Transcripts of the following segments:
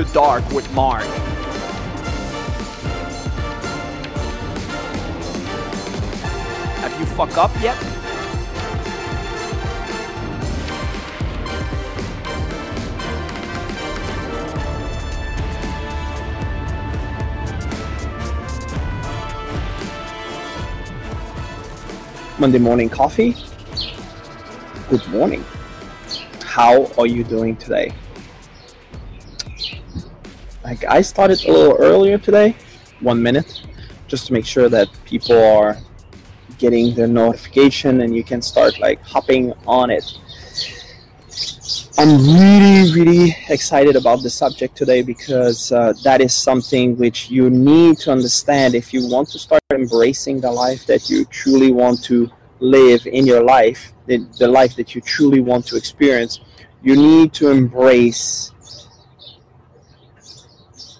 After Dark with Mark. Have you fuck up yet? Monday morning coffee. Good morning. How are you doing today? Like I started a little earlier today, one minute, just to make sure that people are getting their notification and you can start like hopping on it. I'm really, really excited about the subject today because uh, that is something which you need to understand if you want to start embracing the life that you truly want to live in your life, the, the life that you truly want to experience. You need to embrace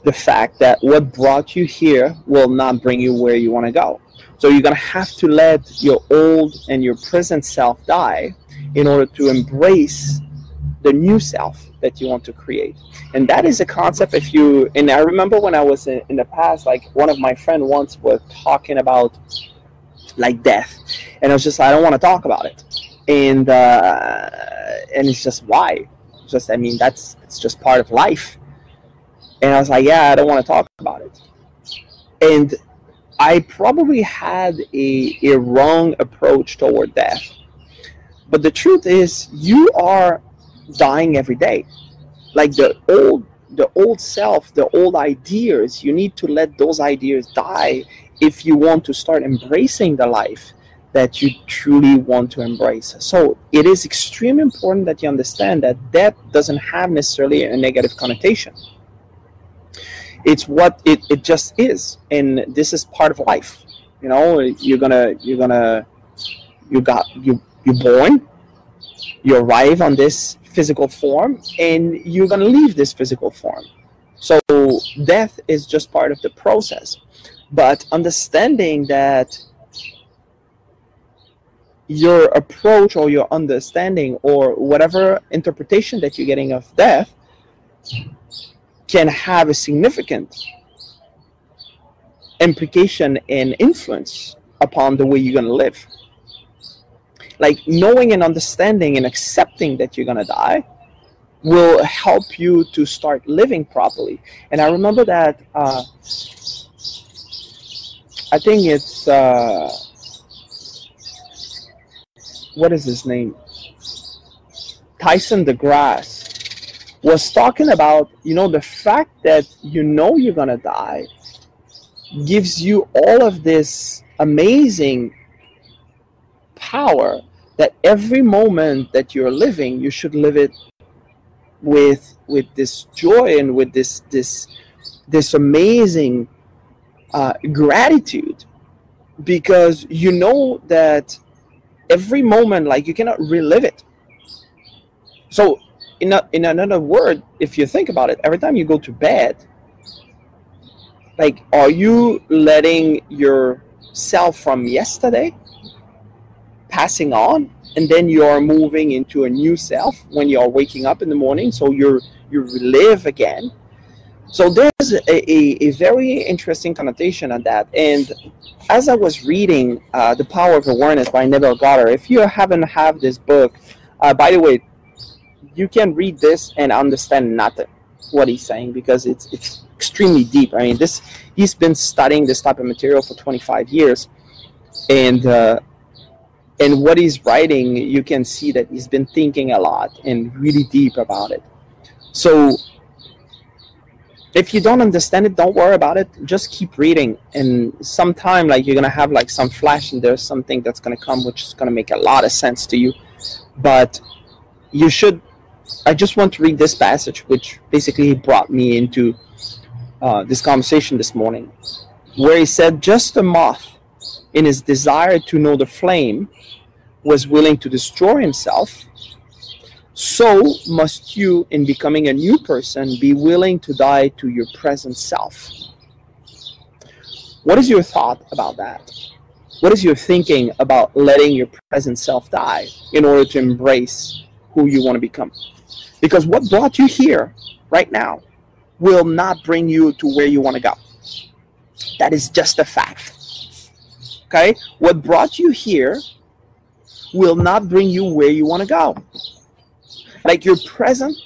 the fact that what brought you here will not bring you where you want to go. So you're going to have to let your old and your present self die in order to embrace the new self that you want to create. And that is a concept if you and I remember when I was in, in the past like one of my friend once was talking about like death and I was just I don't want to talk about it. And uh, and it's just why? Just I mean that's it's just part of life. And I was like, yeah, I don't want to talk about it. And I probably had a, a wrong approach toward death. But the truth is, you are dying every day. Like the old the old self, the old ideas, you need to let those ideas die if you want to start embracing the life that you truly want to embrace. So it is extremely important that you understand that death doesn't have necessarily a negative connotation. It's what it, it just is. And this is part of life. You know, you're gonna you're gonna you got you you're born, you arrive on this physical form and you're to leave this physical form. So death is just part of the process. But understanding that your approach or your understanding or whatever interpretation that you're getting of death can have a significant implication and influence upon the way you're going to live. Like knowing and understanding and accepting that you're going to die will help you to start living properly. And i remember that uh, i think it's uh, what is his name? Tyson deGrasse was talking about you know the fact that you know you're to die gives you all of this amazing power that every moment that you're living, you should live it with with this joy and with this this this amazing uh, gratitude, because you know that every moment, like you cannot relive it. So, in a, in another word, if you think about it, every time you go to bed, like, are you letting yourself from yesterday passing on? And then you're moving into a new self when you're waking up in the morning so you're you relive again. So there's a, a, a very interesting connotation on that. And as i was reading uh, the power of awareness by neville goddard if you haven't have this book uh, by the way you can read this and understand nothing what he's saying because it's it's extremely deep i mean this he's been studying this type of material for 25 years and uh, and what he's writing, you can see that he's been thinking a lot and really deep about it. So if you don't understand it, don't worry about it. Just keep reading, and sometime like you're gonna have like some flash, and there's something that's gonna come which is gonna make a lot of sense to you. But you should. I just want to read this passage, which basically brought me into uh, this conversation this morning, where he said, "Just a moth." in his desire to know the flame, was willing to destroy himself, so must you, in becoming a new person, be willing to die to your present self. What is your thought about that? What is your thinking about letting your present self die in order to embrace who you want to become? Because what brought you here right now will not bring you to where you want to go. That is just a fact. Okay? What brought you here will not bring you where you want to go. Like your present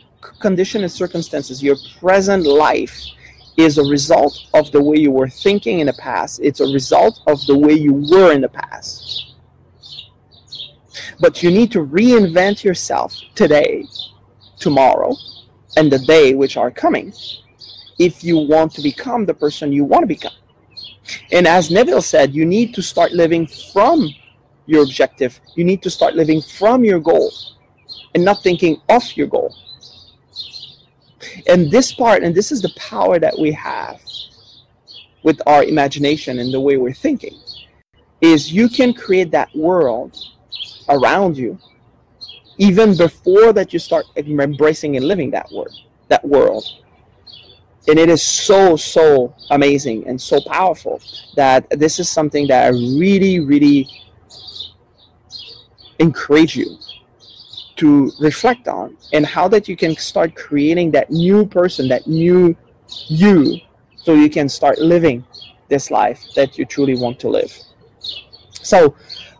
condition and circumstances, your present life is a result of the way you were thinking in the past. It's a result of the way you were in the past. But you need to reinvent yourself today, tomorrow, and the day which are coming if you want to become the person you want to become. And as Neville said, you need to start living from your objective. You need to start living from your goal and not thinking of your goal. And this part, and this is the power that we have with our imagination and the way we're thinking, is you can create that world around you even before that you start embracing and living that word, that world. And it is so so amazing and so powerful that this is something that I really really encourage you to reflect on and how that you can start creating that new person that new you so you can start living this life that you truly want to live. So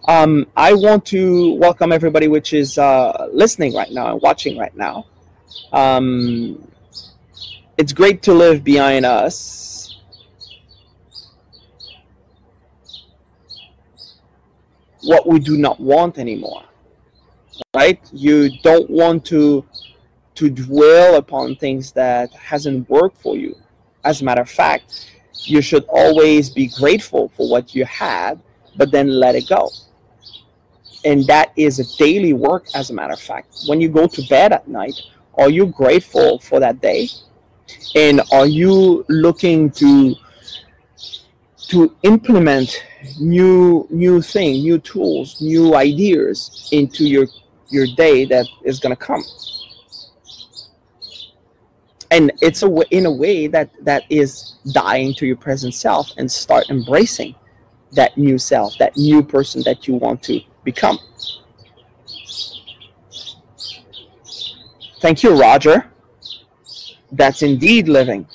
um, i want to welcome everybody which is uh, listening right now and watching right now um, it's great to live behind us. What we do not want anymore, right? You don't want to to dwell upon things that hasn't worked for you. As a matter of fact, you should always be grateful for what you had, but then let it go. And that is a daily work, as a matter of fact. When you go to bed at night, are you grateful for that day? and are you looking to to implement new new thing new tools new ideas into your your day that is going to come and it's a way, in a way that that is dying to your present self and start embracing that new self that new person that you want to become thank you roger that's indeed living.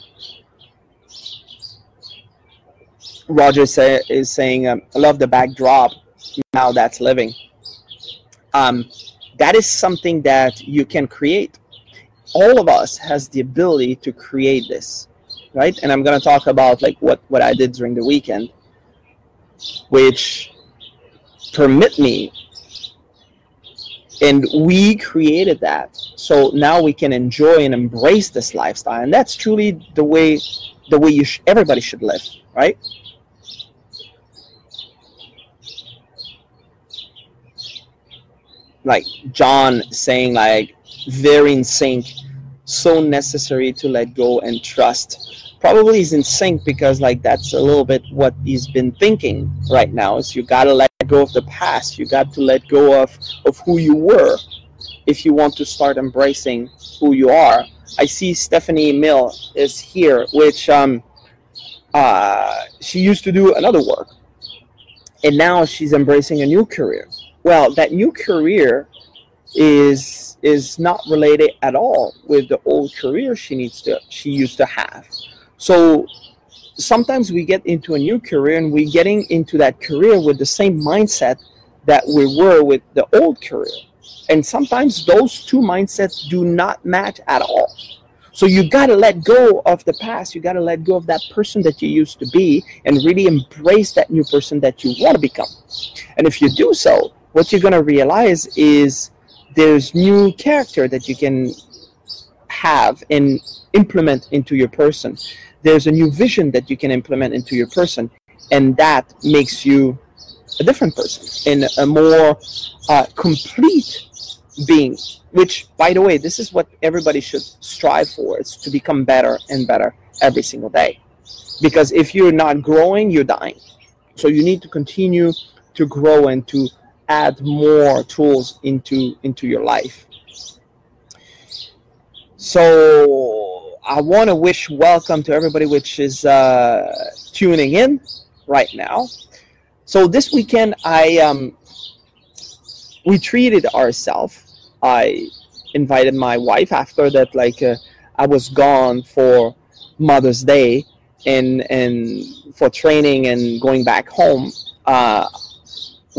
Roger say, is saying, um, I love the backdrop. Now that's living. Um, that is something that you can create. All of us has the ability to create this, right? And I'm going to talk about like what, what I did during the weekend, which permit me. And we created that. So now we can enjoy and embrace this lifestyle. And that's truly the way the way you sh- everybody should live right? Like john saying like very in sync. So necessary to let go and trust. Probably he's in sync because like that's a little bit what he's been thinking right now is you gotta let go of the past. You got to let go of, of who you were if you want to start embracing who you are. I see Stephanie Mill is here, which um, uh, she used to do another work, and now she's embracing a new career. Well, that new career is is not related at all with the old career she needs to she used to have. So sometimes we get into a new career and we're getting into that career with the same mindset that we were with the old career. And sometimes those two mindsets do not match at all. So you got to let go of the past. You got to let go of that person that you used to be and really embrace that new person that you want to become. And if you do so, what you're going to realize is there's new character that you can have and implement into your person. There's a new vision that you can implement into your person and that makes you a different person and a more uh, complete being which by the way this is what everybody should strive for is to become better and better every single day. Because if you're not growing you're dying. So you need to continue to grow and to add more tools into into your life so I want to wish welcome to everybody which is uh, tuning in right now. So this weekend, I um, we treated ourselves. I invited my wife after that. Like uh, I was gone for Mother's Day and and for training and going back home. Uh,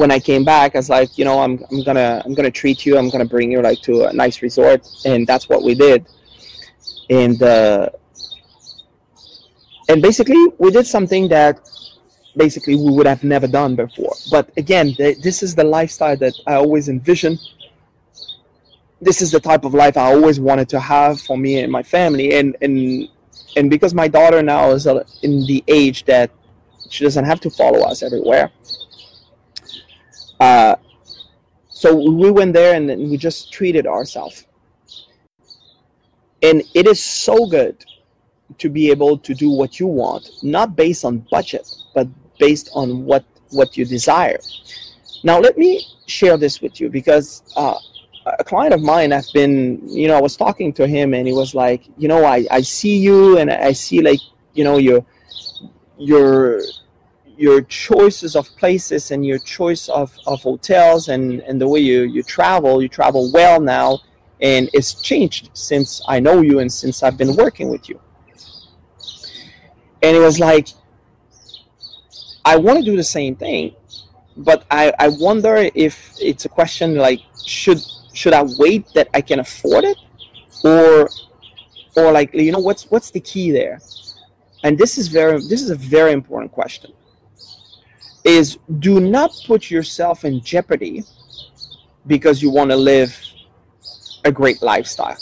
when I came back, I was like, you know, I'm, I'm gonna I'm gonna treat you. I'm gonna bring you like to a nice resort, and that's what we did. And uh, and basically, we did something that basically we would have never done before. But again, th- this is the lifestyle that I always envisioned. This is the type of life I always wanted to have for me and my family, and and and because my daughter now is uh, in the age that she doesn't have to follow us everywhere uh, so we went there and we just treated ourselves. And it is so good to be able to do what you want, not based on budget, but based on what, what you desire. Now, let me share this with you because uh, a client of mine, I've been, you know, I was talking to him and he was like, you know, I, I see you and I see like, you know, your, your your choices of places and your choice of, of hotels and, and the way you, you travel, you travel well now, and it's changed since I know you and since I've been working with you. And it was like, I want to do the same thing, but I, I wonder if it's a question like, should should I wait that I can afford it, or or like you know what's what's the key there? And this is very this is a very important question is do not put yourself in jeopardy because you want to live a great lifestyle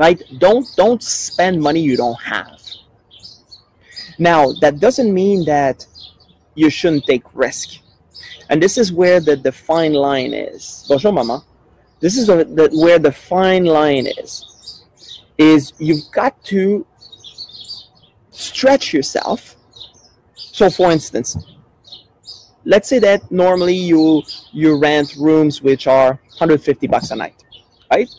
right? Don't don't spend money you don't have. Now that doesn't mean that you shouldn't take risk. And this is where the, the fine line is. Bonjour mama this is the, the, where the fine line is is you've got to stretch yourself. So for instance let's say that normally you you rent rooms which are 150 bucks a night right?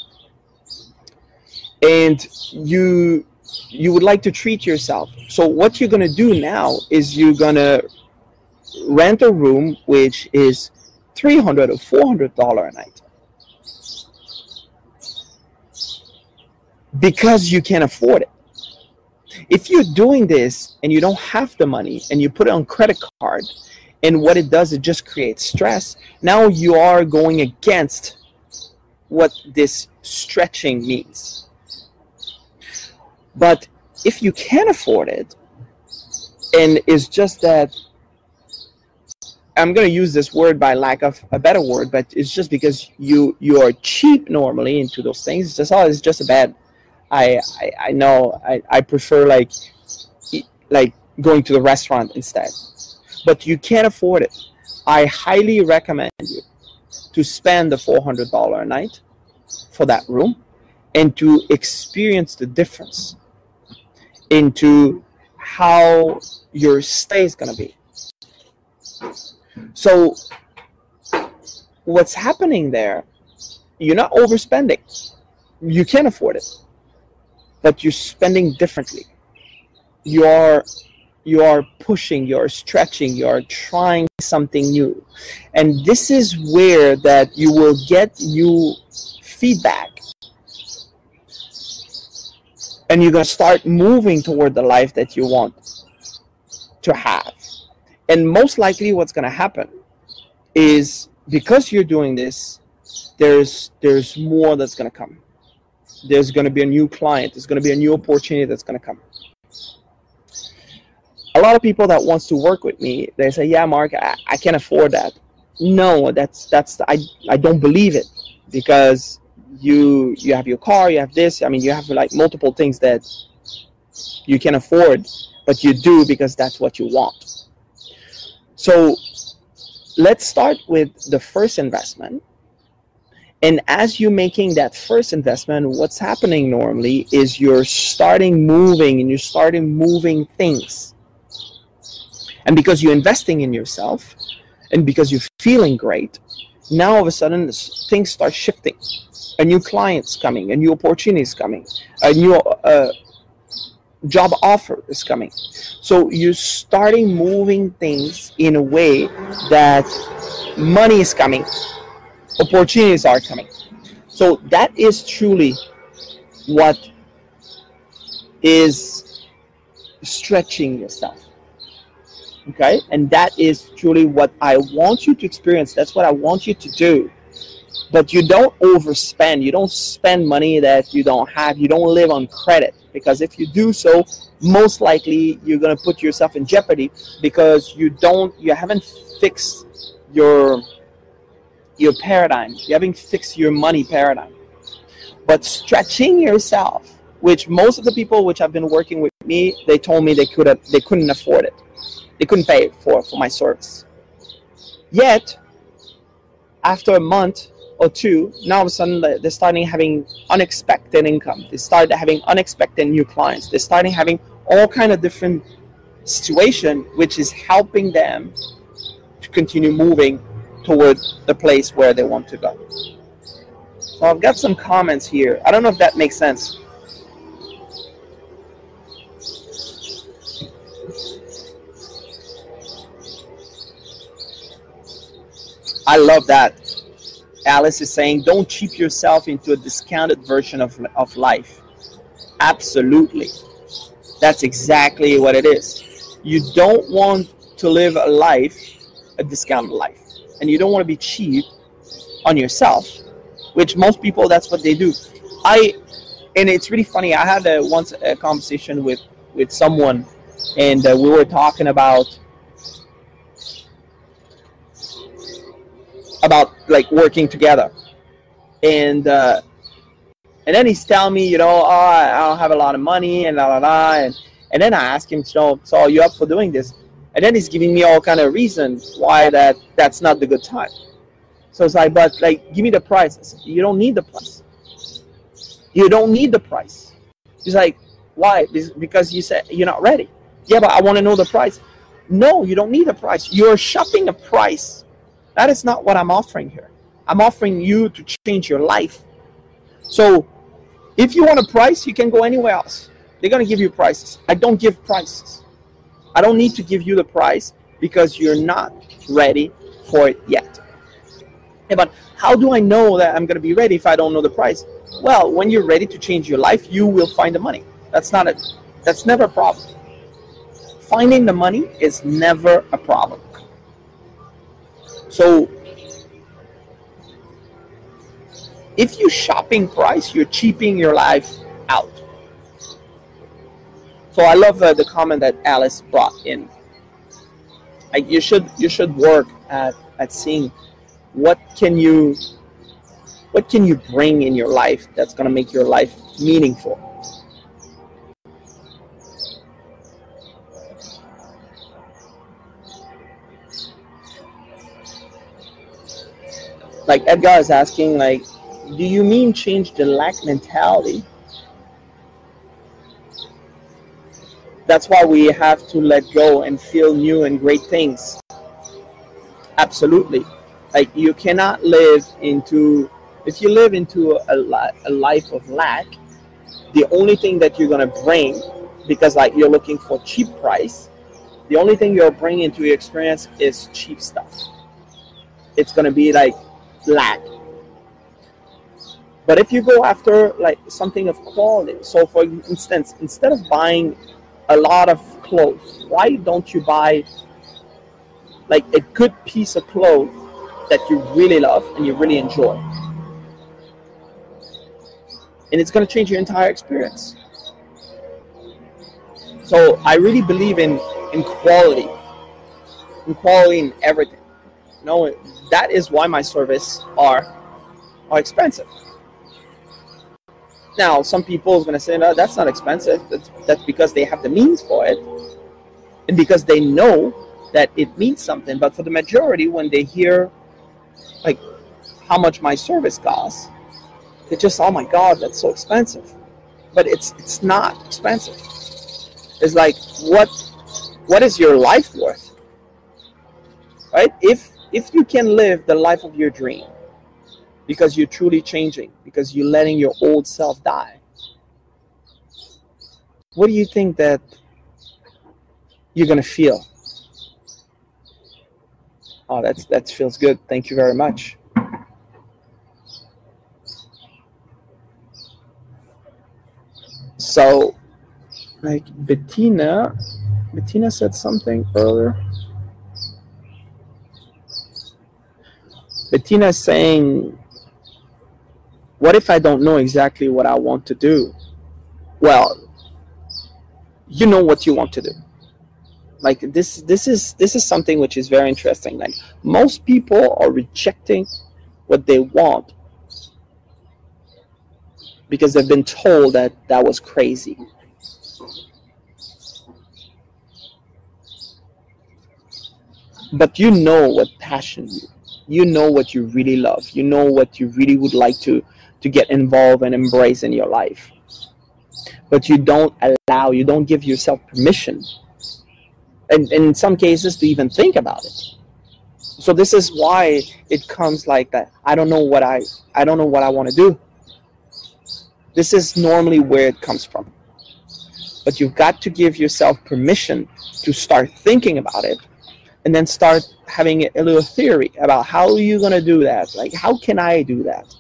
And you you would like to treat yourself. So what you're going to do now is you're going to rent a room which is 300 or 400 dollar a night. Because you can't afford it. If you're doing this and you don't have the money and you put it on credit card and what it does, it just creates stress. Now you are going against what this stretching means. But if you can afford it, and it's just that I'm going to use this word by lack of a better word, but it's just because you you are cheap normally into those things. It's just oh, it's just a bad. I I, I know I, I prefer like like going to the restaurant instead but you can't afford it, I highly recommend you to spend the $400 a night for that room and to experience the difference into how your stay is going to be. So, what's happening there, you're not overspending. You can't afford it, but you're spending differently. You're you are pushing you're stretching you're trying something new. And this is where that you will get new feedback. And you're going to start moving toward the life that you want to have. And most likely what's going to happen is because you're doing this there's there's more that's going to come. There's going to be a new client. There's going to be a new opportunity that's going to come a lot of people that wants to work with me they say yeah mark i, I can't afford that. No that's that's I, I don't believe it because you you have your car you have this i mean you have like multiple things that you can afford but you do because that's what you want. So let's start with the first investment. And as you're making that first investment what's happening normally is you're starting moving and you're starting moving things and because you're investing in yourself and because you're feeling great, now all of a sudden things start shifting. A new client's coming, a new opportunity is coming, a new uh, job offer is coming. So you're starting moving things in a way that money is coming, opportunities are coming. So that is truly what is stretching yourself. Okay? And that is truly what I want you to experience. That's what I want you to do. But you don't overspend. You don't spend money that you don't have. You don't live on credit. Because if you do so, most likely you're going to put yourself in jeopardy because you don't, you haven't fixed your your paradigm. You haven't fixed your money paradigm. But stretching yourself, which most of the people which have been working with me, they told me they could have, they couldn't afford it. They couldn't pay for for my service. Yet, after a month or two, now all of a sudden they're starting having unexpected income. They started having unexpected new clients. They're starting having all kind of different situation, which is helping them to continue moving toward the place where they want to go. So I've got some comments here. I don't know if that makes sense. I love that. Alice is saying, don't cheap yourself into a discounted version of, of life. Absolutely. That's exactly what it is. You don't want to live a life, a discounted life. And you don't want to be cheap on yourself, which most people, that's what they do. I, and it's really funny. I had a, once a conversation with, with someone, and uh, we were talking about about like working together, and uh, and then he's telling me, you know, oh, I don't have a lot of money and la la la, and and then I ask him, so so are you up for doing this? And then he's giving me all kind of reasons why that that's not the good time. So it's like, but like, give me the price. Said, you don't need the price. You don't need the price. He's like, why? Because you said you're not ready. Yeah, but I want to know the price. No, you don't need a price. You're shopping a price that is not what I'm offering here. I'm offering you to change your life. So if you want a price, you can go anywhere else. They're going to give you prices. I don't give prices. I don't need to give you the price because you're not ready for it yet. But how do I know that I'm going to be ready if I don't know the price? Well, when you're ready to change your life, you will find the money. That's not a that's never a problem. Finding the money is never a problem. So if you shopping price, you're cheaping your life out. So I love uh, the comment that Alice brought in. Like you should you should work at at seeing what can you what can you bring in your life that's going to make your life meaningful. Like Edgar is asking, like, do you mean change the lack mentality? That's why we have to let go and feel new and great things. Absolutely. Like you cannot live into if you live into a, a life of lack, the only thing that you're gonna bring, because like you're looking for cheap price, the only thing you're bringing into your experience is cheap stuff. It's gonna be like lack. But if you go after like something of quality, so for instance, instead of buying a lot of clothes, why don't you buy like a good piece of clothes that you really love and you really enjoy? And it's going to change your entire experience. So I really believe in in quality, in quality in everything. No, that is why my service are are expensive. Now, some people is going to say, no, that's not expensive. That's, that's because they have the means for it, and because they know that it means something. But for the majority, when they hear like how much my service costs, they just, oh my God, that's so expensive. But it's it's not expensive. It's like what what is your life worth? Right? If if you can live the life of your dream because you're truly changing, because you're letting your old self die, what do you think that you're going to feel? Oh, that's that feels good. Thank you very much. So like Bettina, Bettina said something earlier. Bettina is saying, What if I don't know exactly what I want to do? Well, you know what you want to do. Like this this is this is something which is very interesting. Like most people are rejecting what they want because they've been told that that was crazy. But you know what passion you you know what you really love. You know what you really would like to to get involved and embrace in your life. But you don't allow you don't give yourself permission and, and in some cases to even think about it. So this is why it comes like that. I don't know what i i don't know what i want to do. This is normally where it comes from. But you've got to give yourself permission to start thinking about it and then start having a little theory about how are you going to do that? Like how can i do that?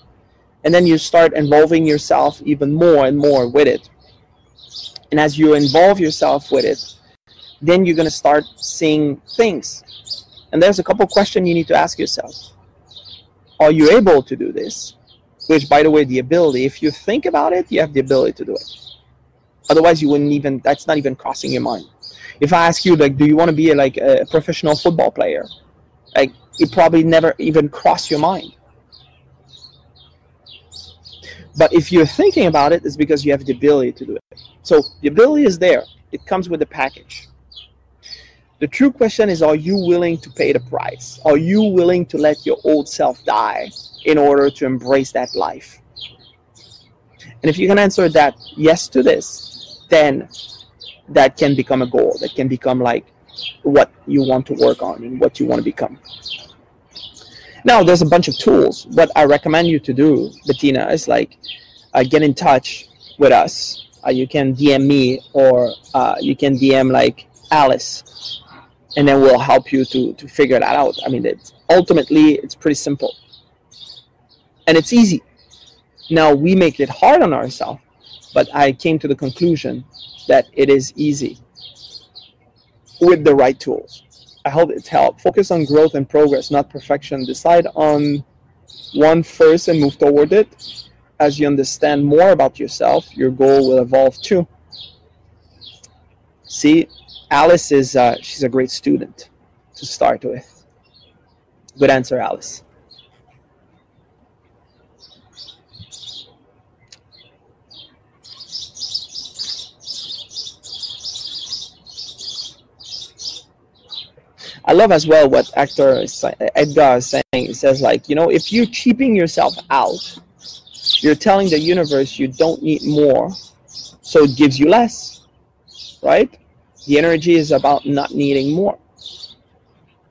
And then you start involving yourself even more and more with it. And as you involve yourself with it then you're going to start seeing things. And there's a couple questions you need to ask yourself. Are you able to do this? Which by the way the ability if you think about it you have the ability to do it. Otherwise you wouldn't even that's not even crossing your mind if I ask you like, do you want to be a, like a professional football player? Like it probably never even crossed your mind. But if you're thinking about it, it's because you have the ability to do it. So the ability is there. It comes with the package. The true question is are you willing to pay the price? Are you willing to let your old self die in order to embrace that life? And if you can answer that yes to this, then that can become a goal that can become like what you want to work on and what you want to become. Now there's a bunch of tools what i recommend you to do bettina is like uh, get in touch with us. Uh, you can dm me or uh, you can dm like alice and then we'll help you to to figure that out. I mean it's ultimately it's pretty simple. And it's easy. Now we make it hard on ourselves but i came to the conclusion that it is easy with the right tools. I hope it's helped. Focus on growth and progress, not perfection. Decide on one first and move toward it. As you understand more about yourself, your goal will evolve too. See, Alice is uh, she's a great student to start with. Good answer, Alice. I love as well what actor Edgar is saying. He says like, you know, if you're cheaping yourself out, you're telling the universe you don't need more, so it gives you less, right? The energy is about not needing more.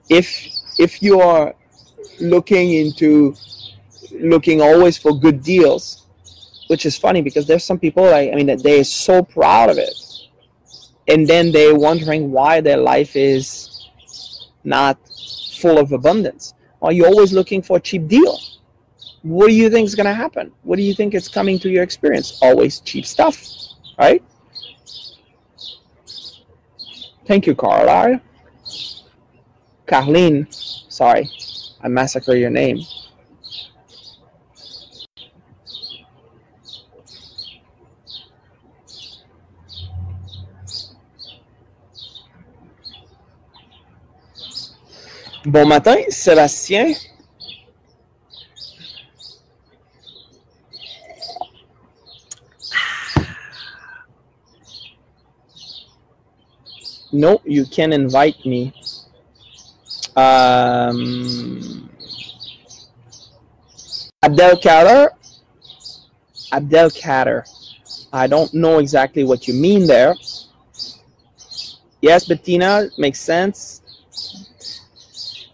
If if you are looking into looking always for good deals, which is funny because there's some people like I mean that they're so proud of it, and then they're wondering why their life is not full of abundance? Are you always looking for a cheap deal? What do you think is going to happen? What do you think is coming to your experience? Always cheap stuff, right? Thank you, Carlisle. Carlene, sorry, I massacred your name. Bon matin, Sébastien. No, you can invite me. Um, Abdel Kader. Abdel Kader. I don't know exactly what you mean there. Yes, Bettina, makes sense.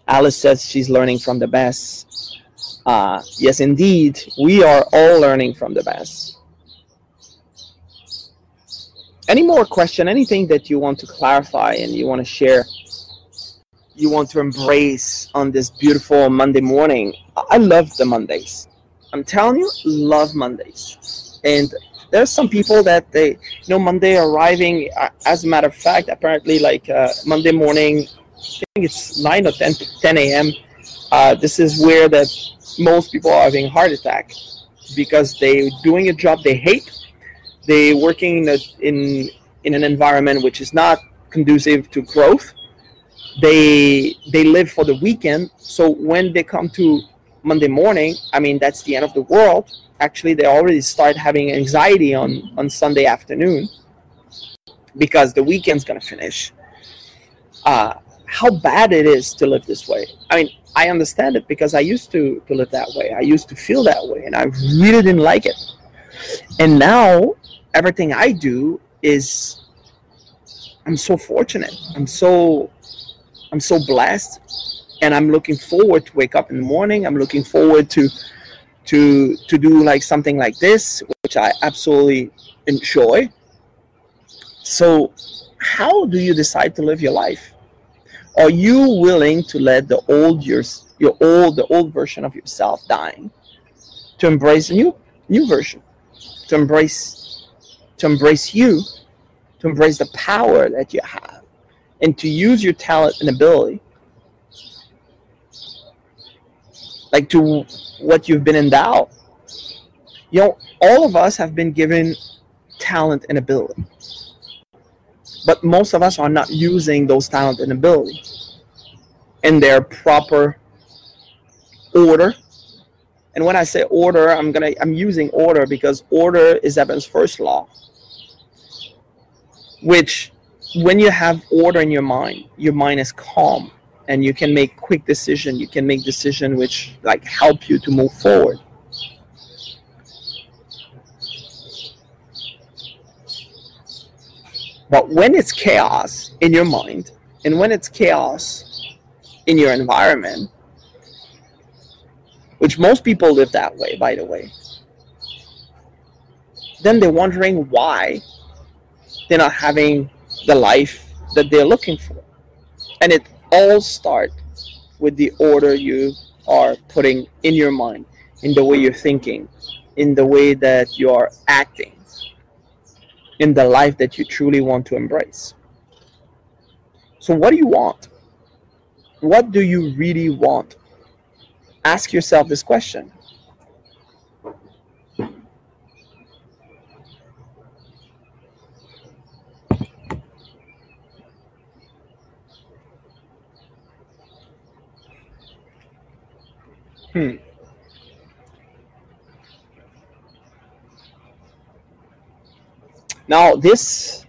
Alice says she's learning from the best. Uh, yes, indeed, we are all learning from the best. Any more question? Anything that you want to clarify and you want to share? You want to embrace on this beautiful Monday morning? I love the Mondays. I'm telling you, love Mondays. And there's some people that they you know monday arriving uh, as a matter of fact apparently like uh, monday morning i think it's 9 or 10, 10 a.m uh, this is where that most people are having heart attack because they're doing a job they hate. They're working in, a, in in an environment which is not conducive to growth. They they live for the weekend. So when they come to monday morning i mean that's the end of the world. Actually they already start having anxiety on on sunday afternoon because the weekend's going to finish. Uh, how bad it is to live this way. I mean i understand it because i used to to live that way. I used to feel that way and i really didn't like it. And now everything i do is i'm so fortunate. I'm so i'm so blessed. And i'm looking forward to wake up in the morning. I'm looking forward to to to do like something like this which i absolutely enjoy. So how do you decide to live your life are you willing to let the old yours your old the old version of yourself dying to embrace a new new version. To embrace to embrace you. To embrace the power that you have. And to use your talent and ability. Like to what you've been endowed. You know, all of us have been given talent and ability, but most of us are not using those talent and ability in their proper order. And when I say order, I'm gonna I'm using order because order is Evan's first law, which when you have order in your mind, your mind is calm. And you can make quick decision. You can make decision which like help you to move forward but when it's chaos in your mind and when it's chaos in your environment which most people live that way by the way then they're wondering why they're not having the life that they're looking for. And it all starts with the order you are putting in your mind, in the way you're thinking, in the way that you are acting, in the life that you truly want to embrace. So, what do you want? What do you really want? Ask yourself this question. Hmm. Now, this,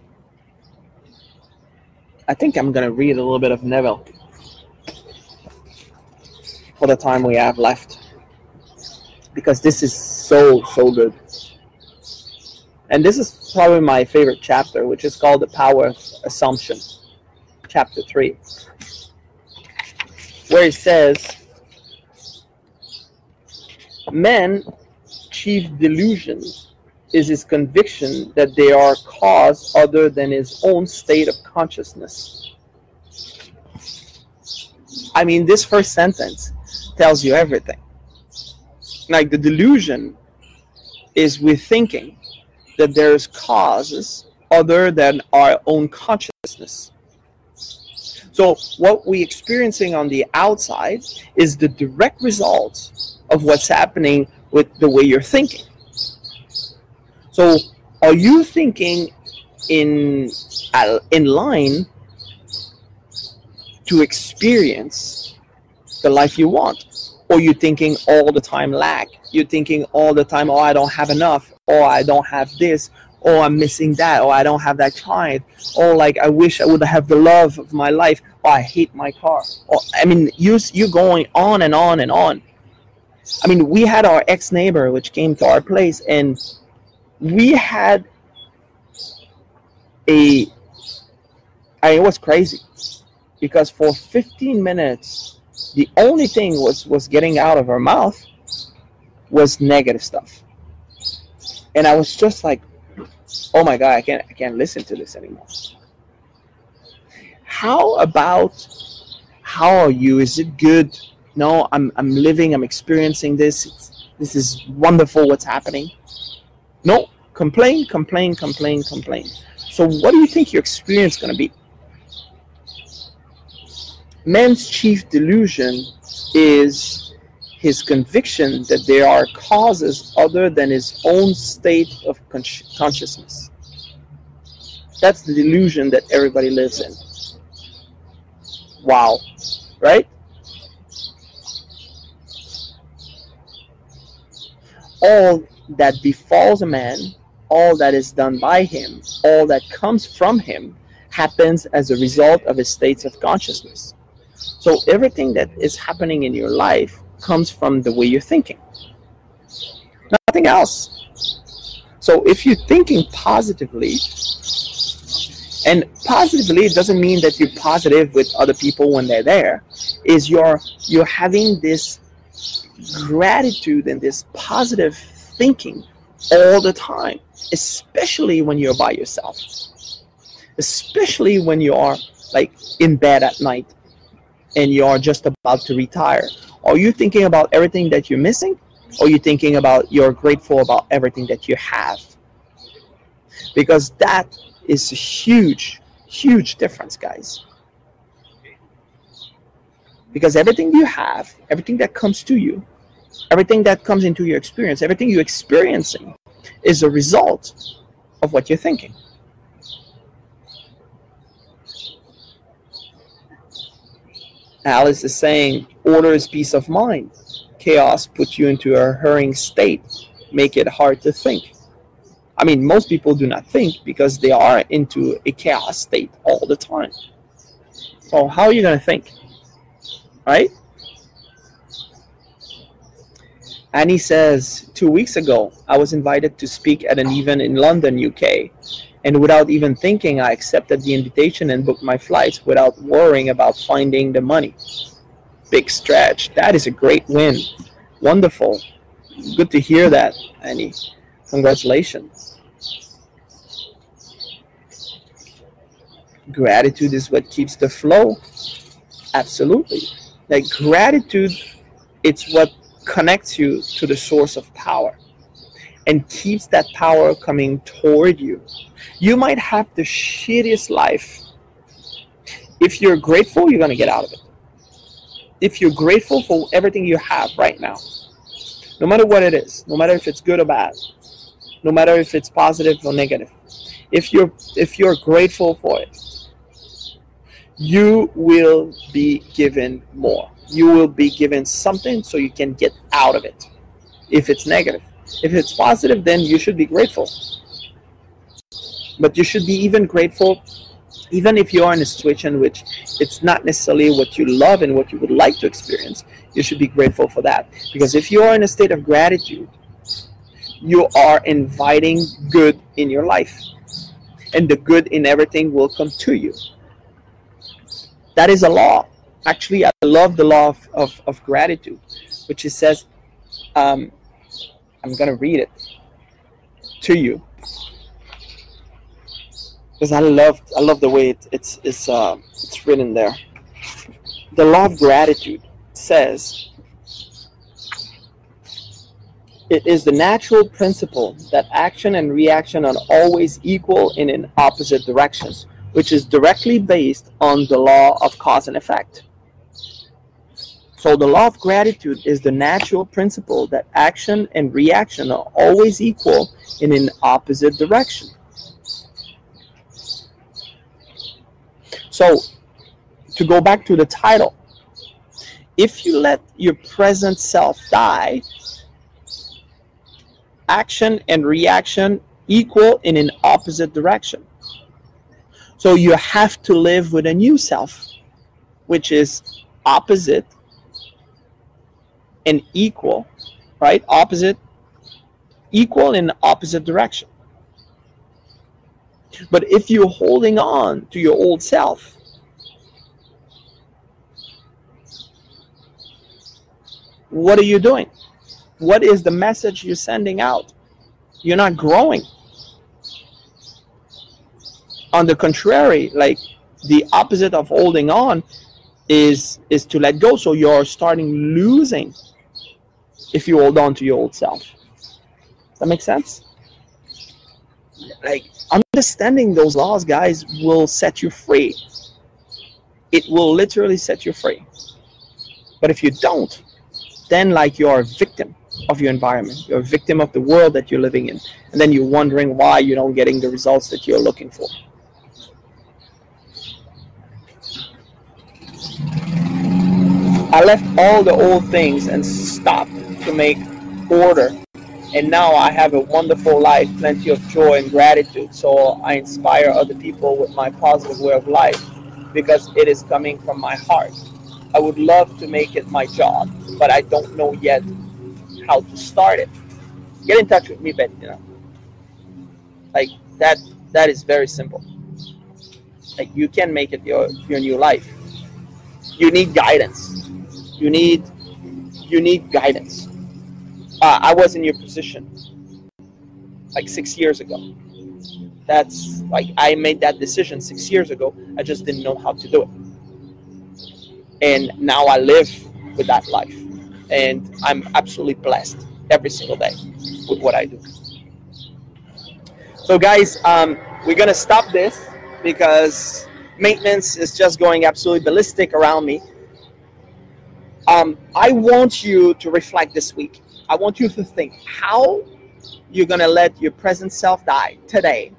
I think I'm to read a little bit of Neville for the time we have left because this is so, so good. And this is probably my favorite chapter, which is called The Power of Assumption, chapter 3, where he says, Men chief delusion is his conviction that they are cause other than his own state of consciousness. I mean, this first sentence tells you everything. Like the delusion is with thinking that there's causes other than our own consciousness. So what we're experiencing on the outside is the direct result of what's happening with the way you're thinking. So, are you thinking in uh, in line to experience the life you want, or you thinking all the time lack? You're thinking all the time, oh, I don't have enough, or I don't have this, or I'm missing that, or I don't have that client, or like I wish I would have the love of my life, or I hate my car, or I mean, you you're going on and on and on. I mean, we had our ex neighbor which came to our place, and we had a. I it was crazy because for 15 minutes, the only thing was was getting out of her mouth was negative stuff, and I was just like, "Oh my god, I can't I can't listen to this anymore." How about how are you? Is it good? no i'm i'm living i'm experiencing this it's, this is wonderful what's happening no Complain, complain, complain, complain. So, what do you think your experience is going to be? Man's chief delusion is his conviction that there are causes other than his own state of con- consciousness. That's the delusion that everybody lives in. Wow, right? All that befalls a man, all that is done by him, all that comes from him, happens as a result of his states of consciousness. So everything that is happening in your life comes from the way you're thinking. Nothing else. So if you're thinking positively, and positively doesn't mean that you're positive with other people when they're there, is you're you're having this gratitude and this positive thinking all the time, especially when you're by yourself. Especially when you are like in bed at night and you are just about to retire? Are you thinking about everything that you're missing? Or are you thinking about you're grateful about everything that you have? Because that is a huge, huge difference, guys. Because everything you have, everything that comes to you, everything that comes into your experience, everything you're experiencing is a result of what you're thinking. Alice is saying, order is peace of mind. Chaos puts you into a hurrying state, make it hard to think. I mean, most people do not think because they are into a chaos state all the time. So how are you going to think? Right? Annie says, two weeks ago, I was invited to speak at an event in London, UK. And without even thinking, I accepted the invitation and booked my flights without worrying about finding the money. Big stretch. That is a great win. Wonderful. Good to hear that, Annie. Congratulations. Gratitude is what keeps the flow. Absolutely. Like gratitude, it's what connects you to the source of power and keeps that power coming toward you. You might have the shittiest life. If you're grateful, you're going to get out of it. If you're grateful for everything you have right now, no matter what it is, no matter if it's good or bad, no matter if it's positive or negative, if you're if you're grateful for it, you will be given more. You will be given something so you can get out of it. If it's negative, if it's positive, then you should be grateful. But you should be even grateful, even if you are in a situation which it's not necessarily what you love and what you would like to experience. You should be grateful for that. Because if you are in a state of gratitude, you are inviting good in your life. And the good in everything will come to you. That is a law. Actually, I love the law of, of, of gratitude, which it says, um, I'm going to read it to you because I love I love the way it, it's it's uh, it's written there. The law of gratitude says it is the natural principle that action and reaction are always equal and in opposite directions, which is directly based on the law of cause and effect. So the law of gratitude is the natural principle that action and reaction are always equal in an opposite direction. So to go back to the title, if you let your present self die, action and reaction equal in an opposite direction. So you have to live with a new self, which is opposite and equal, right? Opposite, equal in opposite direction. But if you're holding on to your old self, what are you doing? What is the message you're sending out? You're not growing. On the contrary, like the opposite of holding on is is to let go. So you're starting losing if you hold on to your old self. That make sense? like understanding those laws, guys, will set you free. It will literally set you free. But if you don't, then like you're a victim of your environment. You're a victim of the world that you're living in. And then you're wondering why you're not getting the results that you're looking for. I left all the old things and stopped to make order. And now I have a wonderful life, plenty of joy and gratitude. So I inspire other people with my positive way of life because it is coming from my heart. I would love to make it my job, but I don't know yet how to start it. Get in touch with me, Ben. You know, like that. That is very simple. Like you can make it your your new life. You need guidance. You need you need guidance. Uh, I was in your position like six years ago. That's like I made that decision six years ago. I just didn't know how to do it and now I live with that life, and I'm absolutely blessed every single day with what I do. So, guys, um, we're gonna stop this because maintenance is just going absolutely ballistic around me. Um, I want you to reflect this week. I want you to think how you're gonna let your present self die today,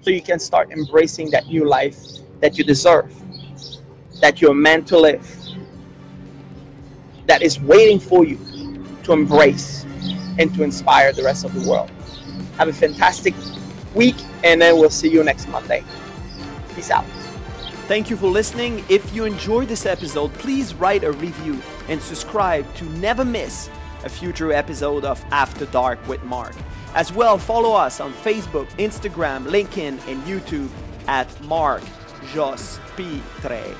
so you can start embracing that new life that you deserve that you're meant to live, that is waiting for you to embrace and to inspire the rest of the world. Have a fantastic week, and then we'll see you next Monday. Peace out. Thank you for listening. If you enjoyed this episode, please write a review and subscribe to never miss a future episode of After Dark with Mark. As well, follow us on Facebook, Instagram, LinkedIn, and YouTube at Mark Jos Pitre.